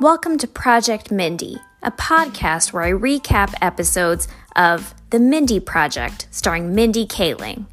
Welcome to Project Mindy, a podcast where I recap episodes of The Mindy Project starring Mindy Kaling.